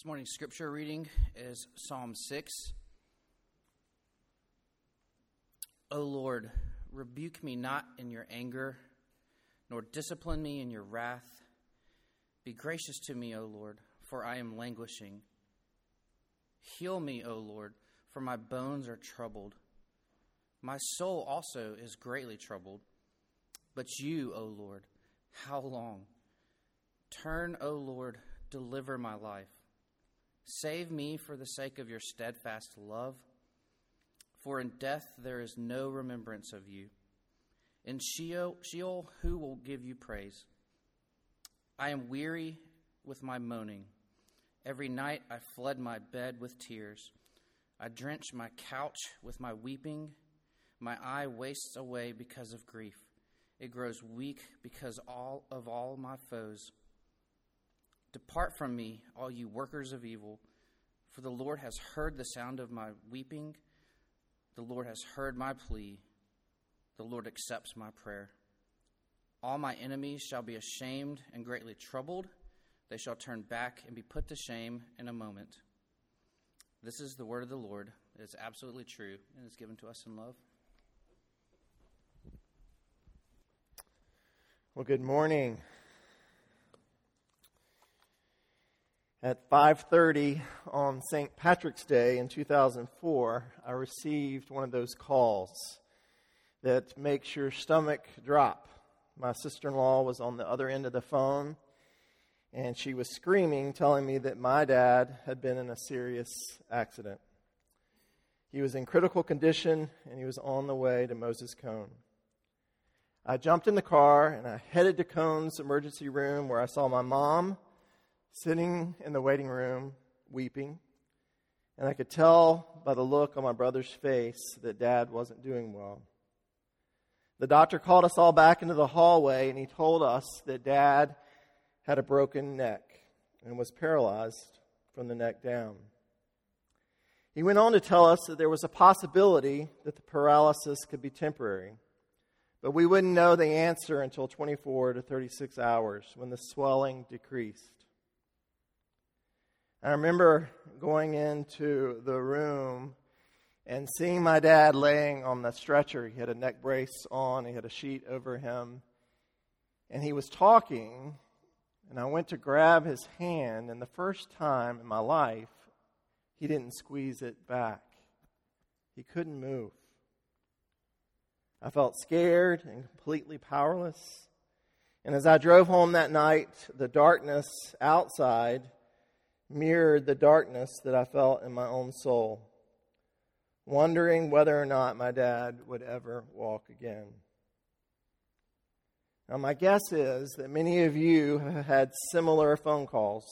This morning's scripture reading is Psalm 6. O Lord, rebuke me not in your anger, nor discipline me in your wrath. Be gracious to me, O Lord, for I am languishing. Heal me, O Lord, for my bones are troubled. My soul also is greatly troubled. But you, O Lord, how long? Turn, O Lord, deliver my life. Save me for the sake of your steadfast love. For in death there is no remembrance of you. In Sheol, Sheol, who will give you praise? I am weary with my moaning. Every night I flood my bed with tears. I drench my couch with my weeping. My eye wastes away because of grief. It grows weak because all of all my foes. Depart from me, all you workers of evil, for the Lord has heard the sound of my weeping. The Lord has heard my plea. The Lord accepts my prayer. All my enemies shall be ashamed and greatly troubled. They shall turn back and be put to shame in a moment. This is the word of the Lord. It is absolutely true and is given to us in love. Well, good morning. At 5:30 on St. Patrick's Day in 2004, I received one of those calls that makes your stomach drop. My sister-in-law was on the other end of the phone and she was screaming telling me that my dad had been in a serious accident. He was in critical condition and he was on the way to Moses Cone. I jumped in the car and I headed to Cone's emergency room where I saw my mom sitting in the waiting room weeping. And I could tell by the look on my brother's face that dad wasn't doing well. The doctor called us all back into the hallway and he told us that dad had a broken neck and was paralyzed from the neck down. He went on to tell us that there was a possibility that the paralysis could be temporary, but we wouldn't know the answer until 24 to 36 hours when the swelling decreased. I remember going into the room and seeing my dad laying on the stretcher. He had a neck brace on, he had a sheet over him, and he was talking. And I went to grab his hand, and the first time in my life, he didn't squeeze it back. He couldn't move. I felt scared and completely powerless. And as I drove home that night, the darkness outside mirrored the darkness that I felt in my own soul, wondering whether or not my dad would ever walk again. Now, my guess is that many of you have had similar phone calls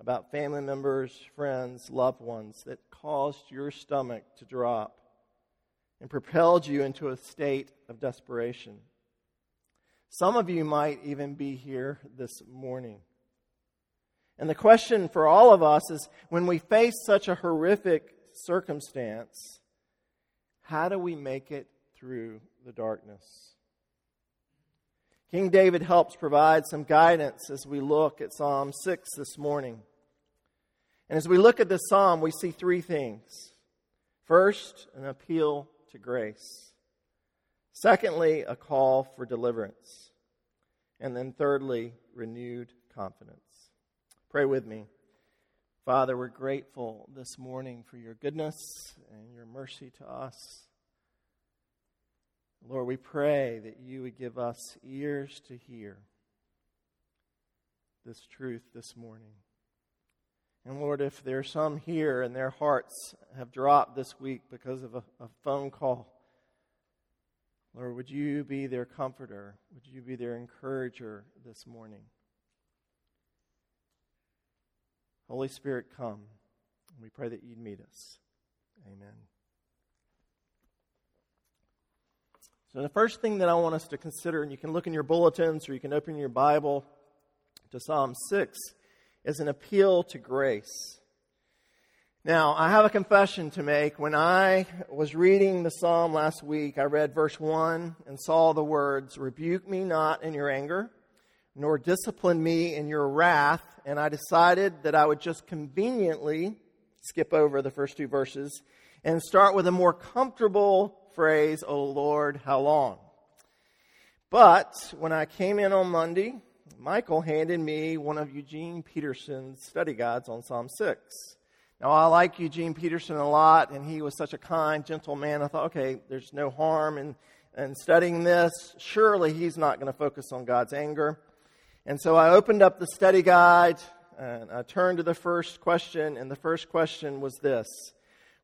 about family members, friends, loved ones that caused your stomach to drop and propelled you into a state of desperation. Some of you might even be here this morning. And the question for all of us is when we face such a horrific circumstance, how do we make it through the darkness? King David helps provide some guidance as we look at Psalm 6 this morning. And as we look at this psalm, we see three things. First, an appeal to grace. Secondly, a call for deliverance. And then thirdly, renewed confidence. Pray with me. Father, we're grateful this morning for your goodness and your mercy to us. Lord, we pray that you would give us ears to hear this truth this morning. And Lord, if there are some here and their hearts have dropped this week because of a, a phone call, Lord, would you be their comforter? Would you be their encourager this morning? Holy Spirit, come. We pray that you'd meet us. Amen. So, the first thing that I want us to consider, and you can look in your bulletins or you can open your Bible to Psalm 6, is an appeal to grace. Now, I have a confession to make. When I was reading the psalm last week, I read verse 1 and saw the words, Rebuke me not in your anger, nor discipline me in your wrath. And I decided that I would just conveniently skip over the first two verses and start with a more comfortable phrase, O Lord, how long? But when I came in on Monday, Michael handed me one of Eugene Peterson's study guides on Psalm 6. Now, I like Eugene Peterson a lot, and he was such a kind, gentle man. I thought, okay, there's no harm in, in studying this. Surely he's not going to focus on God's anger. And so I opened up the study guide, and I turned to the first question, and the first question was this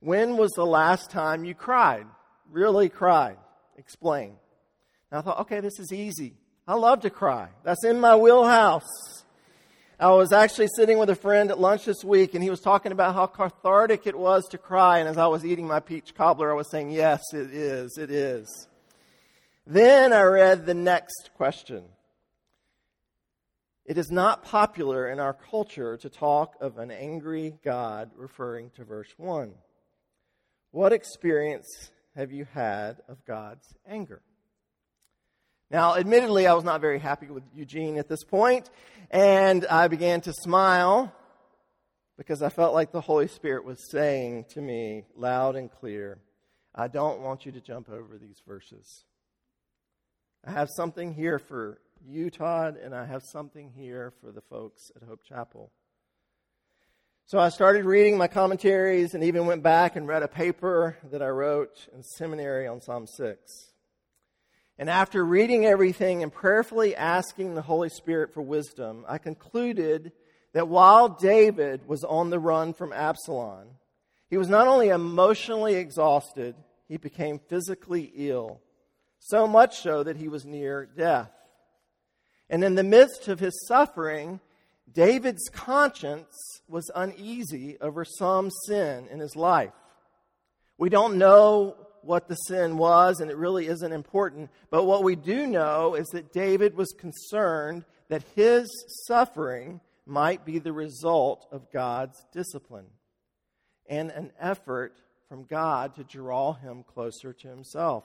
When was the last time you cried? Really cried? Explain. And I thought, okay, this is easy. I love to cry. That's in my wheelhouse. I was actually sitting with a friend at lunch this week, and he was talking about how cathartic it was to cry. And as I was eating my peach cobbler, I was saying, Yes, it is. It is. Then I read the next question. It is not popular in our culture to talk of an angry God, referring to verse 1. What experience have you had of God's anger? Now, admittedly, I was not very happy with Eugene at this point, and I began to smile because I felt like the Holy Spirit was saying to me loud and clear, I don't want you to jump over these verses. I have something here for you, Todd, and I have something here for the folks at Hope Chapel. So I started reading my commentaries and even went back and read a paper that I wrote in seminary on Psalm 6. And after reading everything and prayerfully asking the Holy Spirit for wisdom, I concluded that while David was on the run from Absalom, he was not only emotionally exhausted, he became physically ill, so much so that he was near death. And in the midst of his suffering, David's conscience was uneasy over some sin in his life. We don't know what the sin was, and it really isn't important. But what we do know is that David was concerned that his suffering might be the result of God's discipline and an effort from God to draw him closer to himself.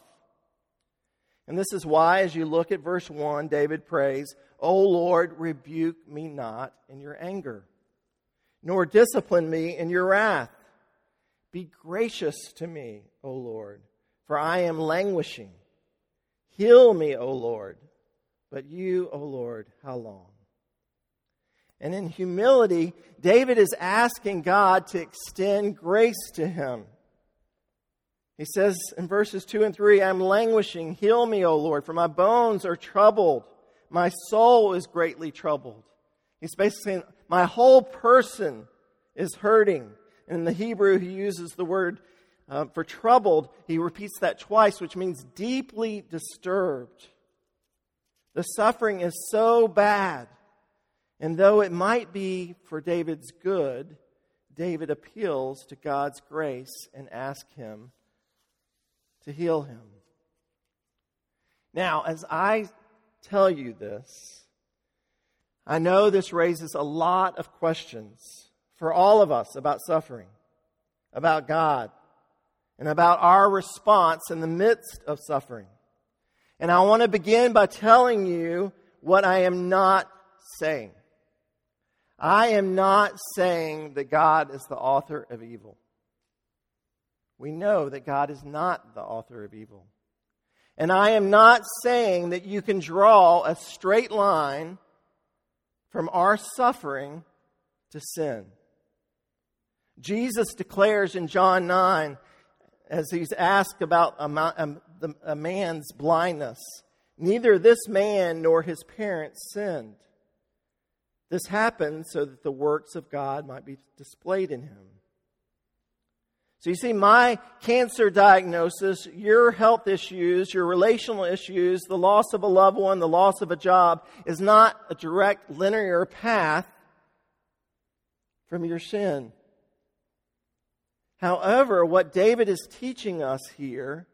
And this is why, as you look at verse 1, David prays, O Lord, rebuke me not in your anger, nor discipline me in your wrath. Be gracious to me, O Lord, for I am languishing. Heal me, O Lord. But you, O Lord, how long? And in humility, David is asking God to extend grace to him. He says in verses 2 and 3, I'm languishing. Heal me, O Lord, for my bones are troubled. My soul is greatly troubled. He's basically saying, My whole person is hurting. And in the Hebrew, he uses the word uh, for troubled, he repeats that twice, which means deeply disturbed. The suffering is so bad. And though it might be for David's good, David appeals to God's grace and asks him to heal him. Now, as I tell you this, I know this raises a lot of questions for all of us about suffering, about God, and about our response in the midst of suffering. And I want to begin by telling you what I am not saying. I am not saying that God is the author of evil. We know that God is not the author of evil. And I am not saying that you can draw a straight line from our suffering to sin. Jesus declares in John 9 as he's asked about a, man's blindness. Neither this man nor his parents sinned. This happened so that the works of God might be displayed in him. So you see, my cancer diagnosis, your health issues, your relational issues, the loss of a loved one, the loss of a job is not a direct linear path from your sin. However, what David is teaching us here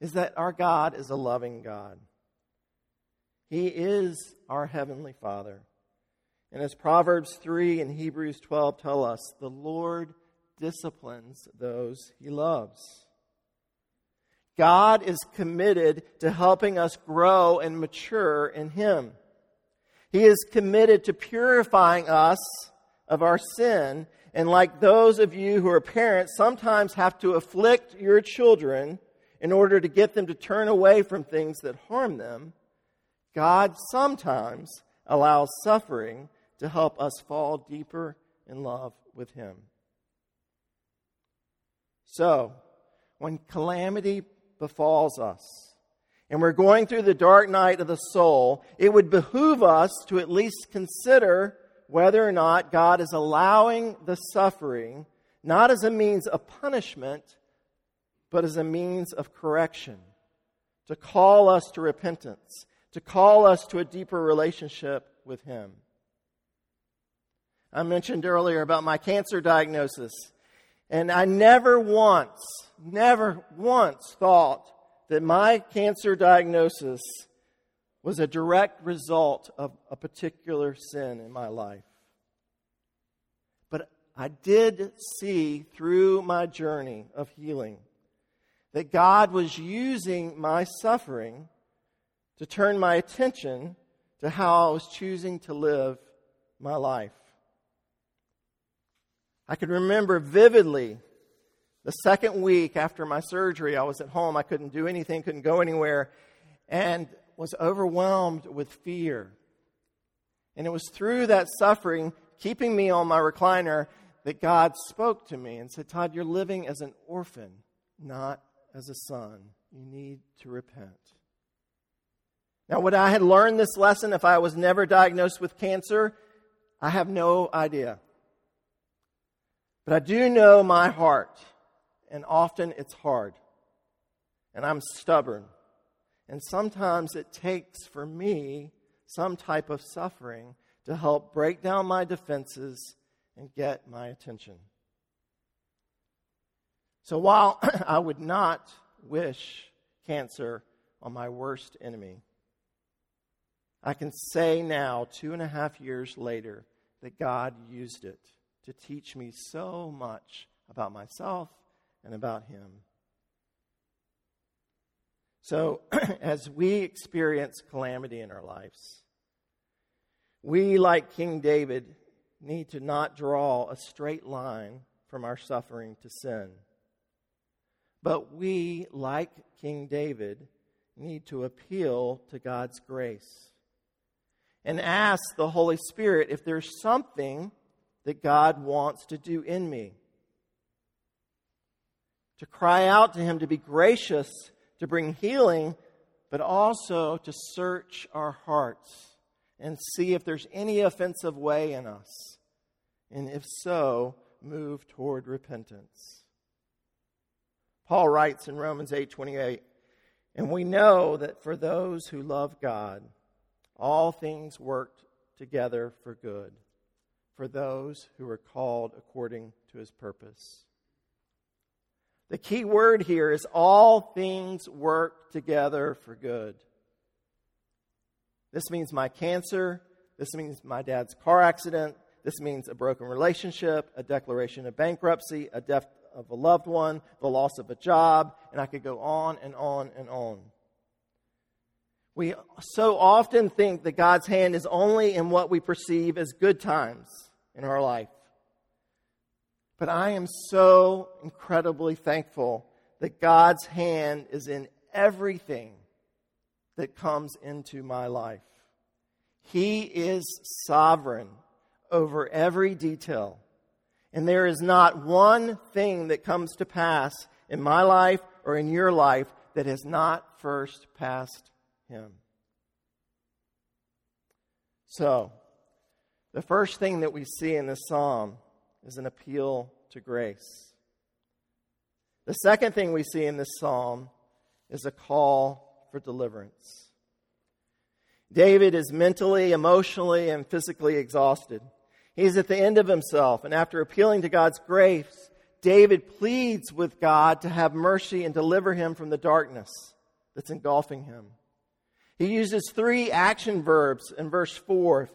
is that our God is a loving God. He is our Heavenly Father. And as Proverbs 3 and Hebrews 12 tell us, the Lord disciplines those he loves. God is committed to helping us grow and mature in Him. He is committed to purifying us of our sin. And like those of you who are parents, sometimes have to afflict your children in order to get them to turn away from things that harm them, God sometimes allows suffering to help us fall deeper in love with Him. So, when calamity befalls us, and we're going through the dark night of the soul, it would behoove us to at least consider whether or not God is allowing the suffering not as a means of punishment, but as a means of correction, to call us to repentance, to call us to a deeper relationship with Him. I mentioned earlier about my cancer diagnosis, and I never once, never once thought that my cancer diagnosis was a direct result of a particular sin in my life. But I did see through my journey of healing that God was using my suffering to turn my attention to how I was choosing to live my life. I can remember vividly the second week after my surgery, I was at home. I couldn't do anything, couldn't go anywhere, and was overwhelmed with fear. And it was through that suffering, keeping me on my recliner, that God spoke to me and said, Todd, you're living as an orphan, not as a son. You need to repent. Now, would I had learned this lesson if I was never diagnosed with cancer? I have no idea. But I do know my heart and often it's hard. And I'm stubborn. And sometimes it takes for me some type of suffering to help break down my defenses and get my attention. So while I would not wish cancer on my worst enemy, I can say now, two and a half years later, that God used it to teach me so much about myself and about Him. So, as we experience calamity in our lives, we, like King David, need to not draw a straight line from our suffering to sin. But we, like King David, need to appeal to God's grace and ask the Holy Spirit if there's something that God wants to do in me to cry out to Him to be gracious, to bring healing, but also to search our hearts and see if there's any offensive way in us. And if so, move toward repentance. Paul writes in Romans 8:28, and we know that for those who love God, all things work together for good, for those who are called according to his purpose. The key word here is all things work together for good. This means my cancer. This means my dad's car accident. This means a broken relationship, a declaration of bankruptcy, a death of a loved one, the loss of a job, and I could go on and on and on. We so often think that God's hand is only in what we perceive as good times in our life. But I am so incredibly thankful that God's hand is in everything that comes into my life. He is sovereign over every detail. And there is not one thing that comes to pass in my life or in your life that has not first passed him. So, the first thing that we see in this psalm is an appeal to grace. The second thing we see in this psalm is a call for deliverance. David is mentally, emotionally, and physically exhausted. He's at the end of himself, and after appealing to God's grace, David pleads with God to have mercy and deliver him from the darkness that's engulfing him. He uses three action verbs in verse 4.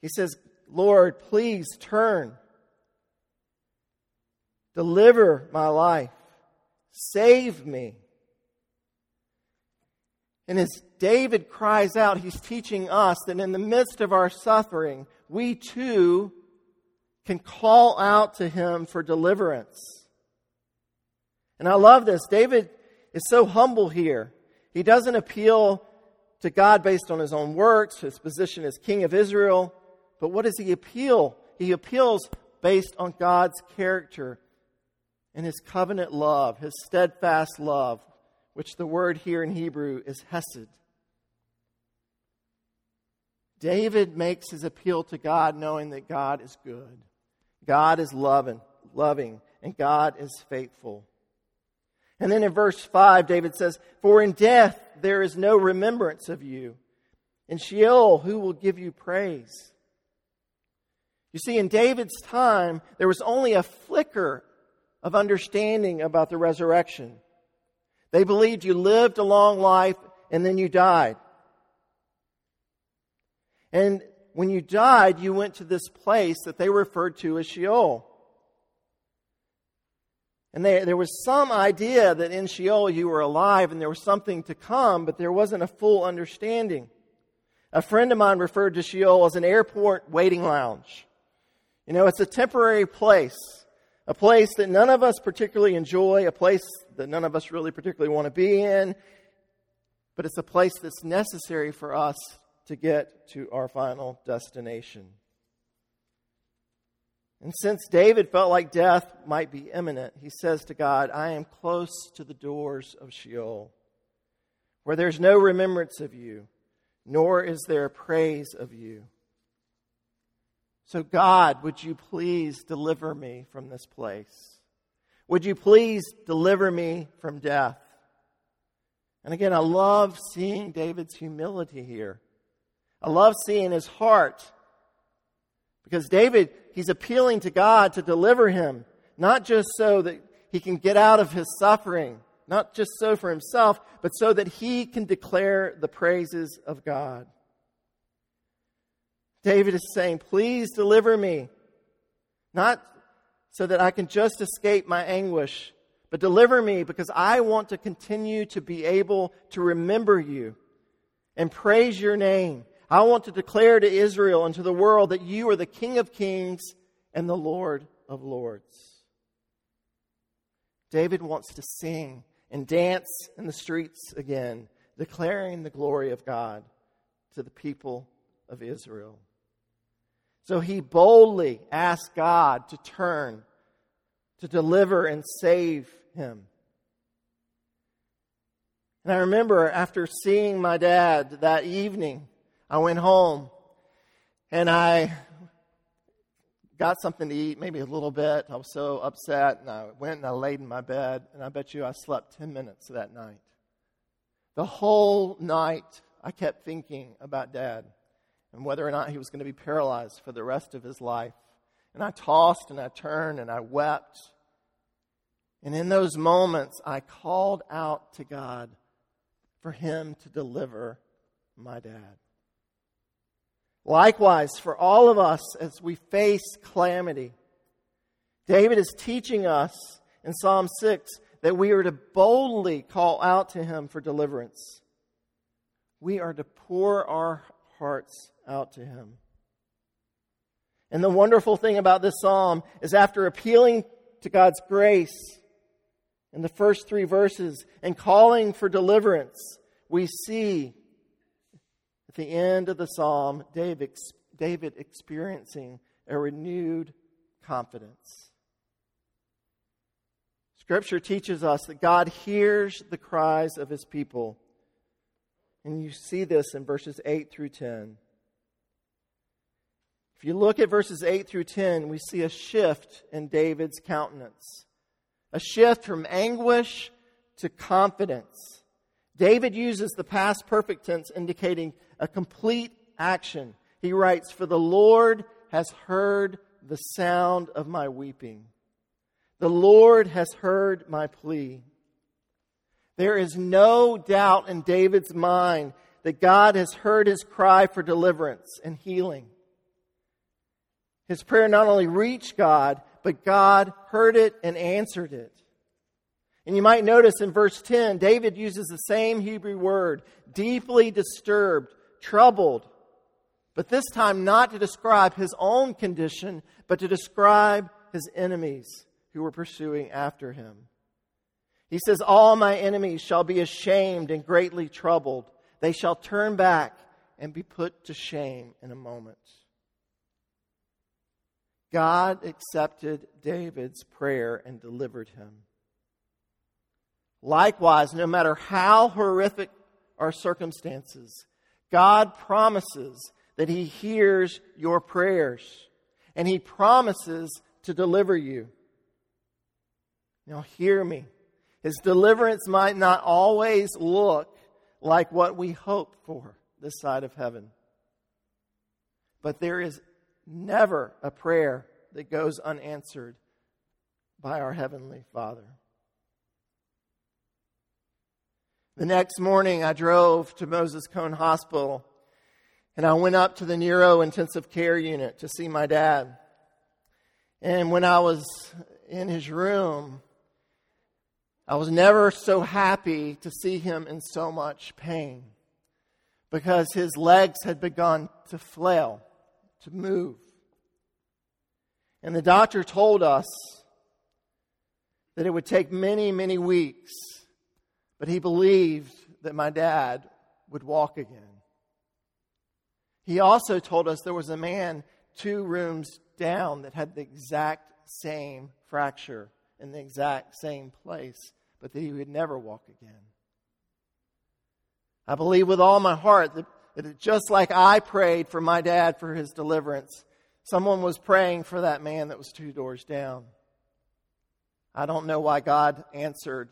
He says, Lord, please turn. Deliver my life. Save me. And as David cries out, he's teaching us that in the midst of our suffering, we too can call out to him for deliverance. And I love this. David is so humble here. He doesn't appeal to God based on his own works, his position as king of Israel. But what does he appeal? He appeals based on God's character and his covenant love, his steadfast love, which the word here in Hebrew is hesed. David makes his appeal to God knowing that God is good. God is loving, loving, and God is faithful. And then in verse 5, David says, For in death there is no remembrance of you. In Sheol, who will give you praise? You see, in David's time, there was only a flicker of understanding about the resurrection. They believed you lived a long life and then you died. And when you died, you went to this place that they referred to as Sheol. And there was some idea that in Sheol you were alive and there was something to come, but there wasn't a full understanding. A friend of mine referred to Sheol as an airport waiting lounge. You know, it's a temporary place, a place that none of us particularly enjoy, a place that none of us really particularly want to be in, but it's a place that's necessary for us to get to our final destination. And since David felt like death might be imminent, he says to God, I am close to the doors of Sheol, where there's no remembrance of you, nor is there praise of you. So, God, would you please deliver me from this place? Would you please deliver me from death? And again, I love seeing David's humility here. I love seeing his heart because David, he's appealing to God to deliver him, not just so that he can get out of his suffering, not just so for himself, but so that he can declare the praises of God. David is saying, Please deliver me, not so that I can just escape my anguish, but deliver me because I want to continue to be able to remember you and praise your name I want to declare to Israel and to the world that you are the King of kings and the Lord of lords. David wants to sing and dance in the streets again, declaring the glory of God to the people of Israel. So he boldly asked God to turn, to deliver and save him. And I remember after seeing my dad that evening, I went home and I got something to eat, maybe a little bit. I was so upset, and I went and I laid in my bed, and I bet you I slept 10 minutes that night. The whole night, I kept thinking about Dad and whether or not he was going to be paralyzed for the rest of his life. And I tossed and I turned and I wept. And in those moments, I called out to God for him to deliver my dad. Likewise, for all of us as we face calamity, David is teaching us in Psalm 6 that we are to boldly call out to him for deliverance. We are to pour our hearts out to him. And the wonderful thing about this psalm is after appealing to God's grace in the first three verses and calling for deliverance, we see at the end of the psalm, David, David experiencing a renewed confidence. Scripture teaches us that God hears the cries of his people. And you see this in verses 8 through 10. If you look at verses 8 through 10, we see a shift in David's countenance, a shift from anguish to confidence. David uses the past perfect tense indicating a complete action. He writes, For the Lord has heard the sound of my weeping. The Lord has heard my plea. There is no doubt in David's mind that God has heard his cry for deliverance and healing. His prayer not only reached God, but God heard it and answered it. And you might notice in verse 10, David uses the same Hebrew word, deeply disturbed, troubled, but this time not to describe his own condition, but to describe his enemies who were pursuing after him. He says, All my enemies shall be ashamed and greatly troubled. They shall turn back and be put to shame in a moment. God accepted David's prayer and delivered him. Likewise, no matter how horrific our circumstances, God promises that He hears your prayers and He promises to deliver you. Now, hear me. His deliverance might not always look like what we hope for this side of heaven. But there is never a prayer that goes unanswered by our Heavenly Father. The next morning, I drove to Moses Cone Hospital and I went up to the neuro intensive care unit to see my dad. And when I was in his room, I was never so happy to see him in so much pain because his legs had begun to flail, to move. And the doctor told us that it would take many, many weeks, but he believed that my dad would walk again. He also told us there was a man two rooms down that had the exact same fracture in the exact same place, but that he would never walk again. I believe with all my heart that, that just like I prayed for my dad for his deliverance, Someone was praying for that man that was two doors down. I don't know why God answered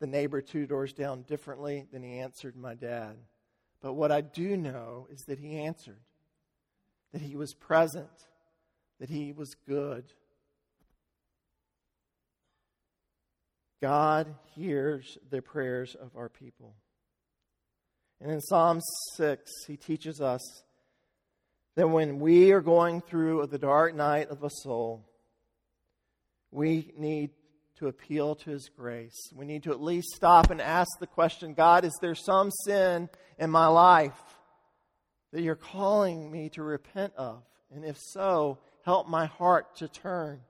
the neighbor two doors down differently than he answered my dad. But what I do know is that he answered, that he was present, that he was good. God hears the prayers of our people. And in Psalm 6, he teaches us that when we are going through the dark night of a soul, we need to appeal to His grace. We need to at least stop and ask the question God, is there some sin in my life that you're calling me to repent of? And if so, help my heart to turn.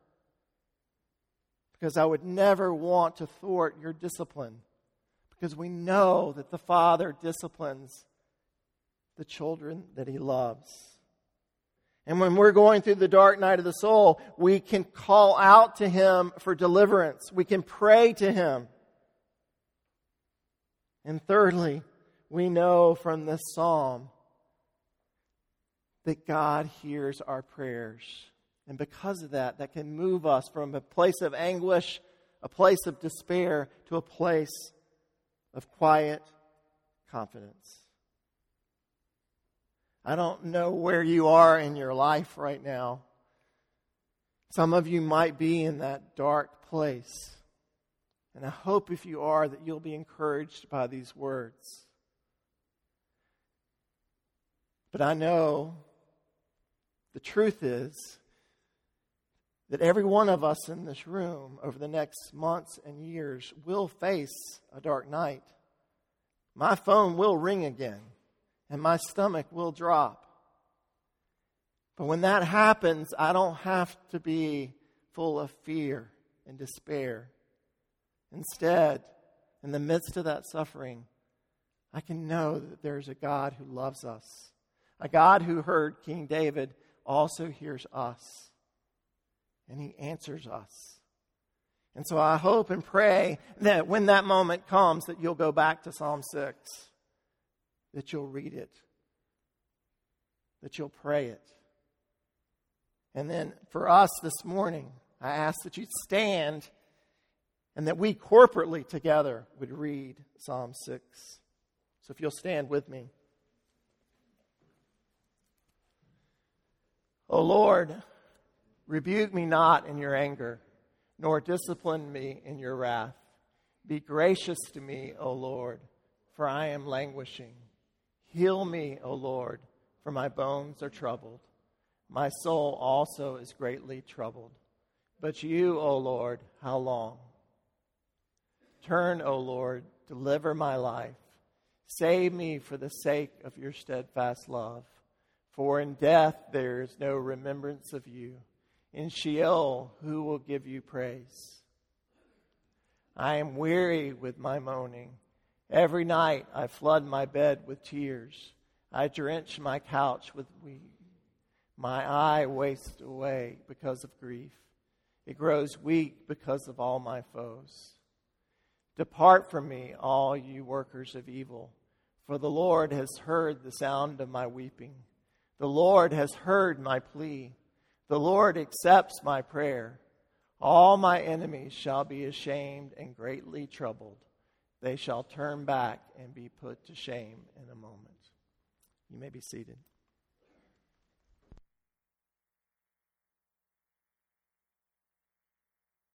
Because I would never want to thwart your discipline. Because we know that the Father disciplines the children that He loves. And when we're going through the dark night of the soul, we can call out to Him for deliverance. We can pray to Him. And thirdly, we know from this psalm that God hears our prayers. And because of that, that can move us from a place of anguish, a place of despair, to a place of quiet confidence. I don't know where you are in your life right now. Some of you might be in that dark place. And I hope if you are that you'll be encouraged by these words. But I know the truth is that every one of us in this room over the next months and years will face a dark night. My phone will ring again and my stomach will drop. But when that happens, I don't have to be full of fear and despair. Instead, in the midst of that suffering, I can know that there's a God who loves us. A God who heard King David also hears us. And he answers us. And so I hope and pray that when that moment comes that you'll go back to Psalm 6 that you'll read it, that you'll pray it. And then for us this morning, I ask that you stand and that we corporately together would read Psalm 6. So if you'll stand with me. O Lord, rebuke me not in your anger, nor discipline me in your wrath. Be gracious to me, O Lord, for I am languishing. Heal me, O Lord, for my bones are troubled. My soul also is greatly troubled. But you, O Lord, how long? Turn, O Lord, deliver my life. Save me for the sake of your steadfast love. For in death there is no remembrance of you. In Sheol, who will give you praise? I am weary with my moaning. Every night I flood my bed with tears. I drench my couch with weeping. My eye wastes away because of grief. It grows weak because of all my foes. Depart from me, all you workers of evil, for the Lord has heard the sound of my weeping. The Lord has heard my plea. The Lord accepts my prayer. All my enemies shall be ashamed and greatly troubled. They shall turn back and be put to shame in a moment. You may be seated.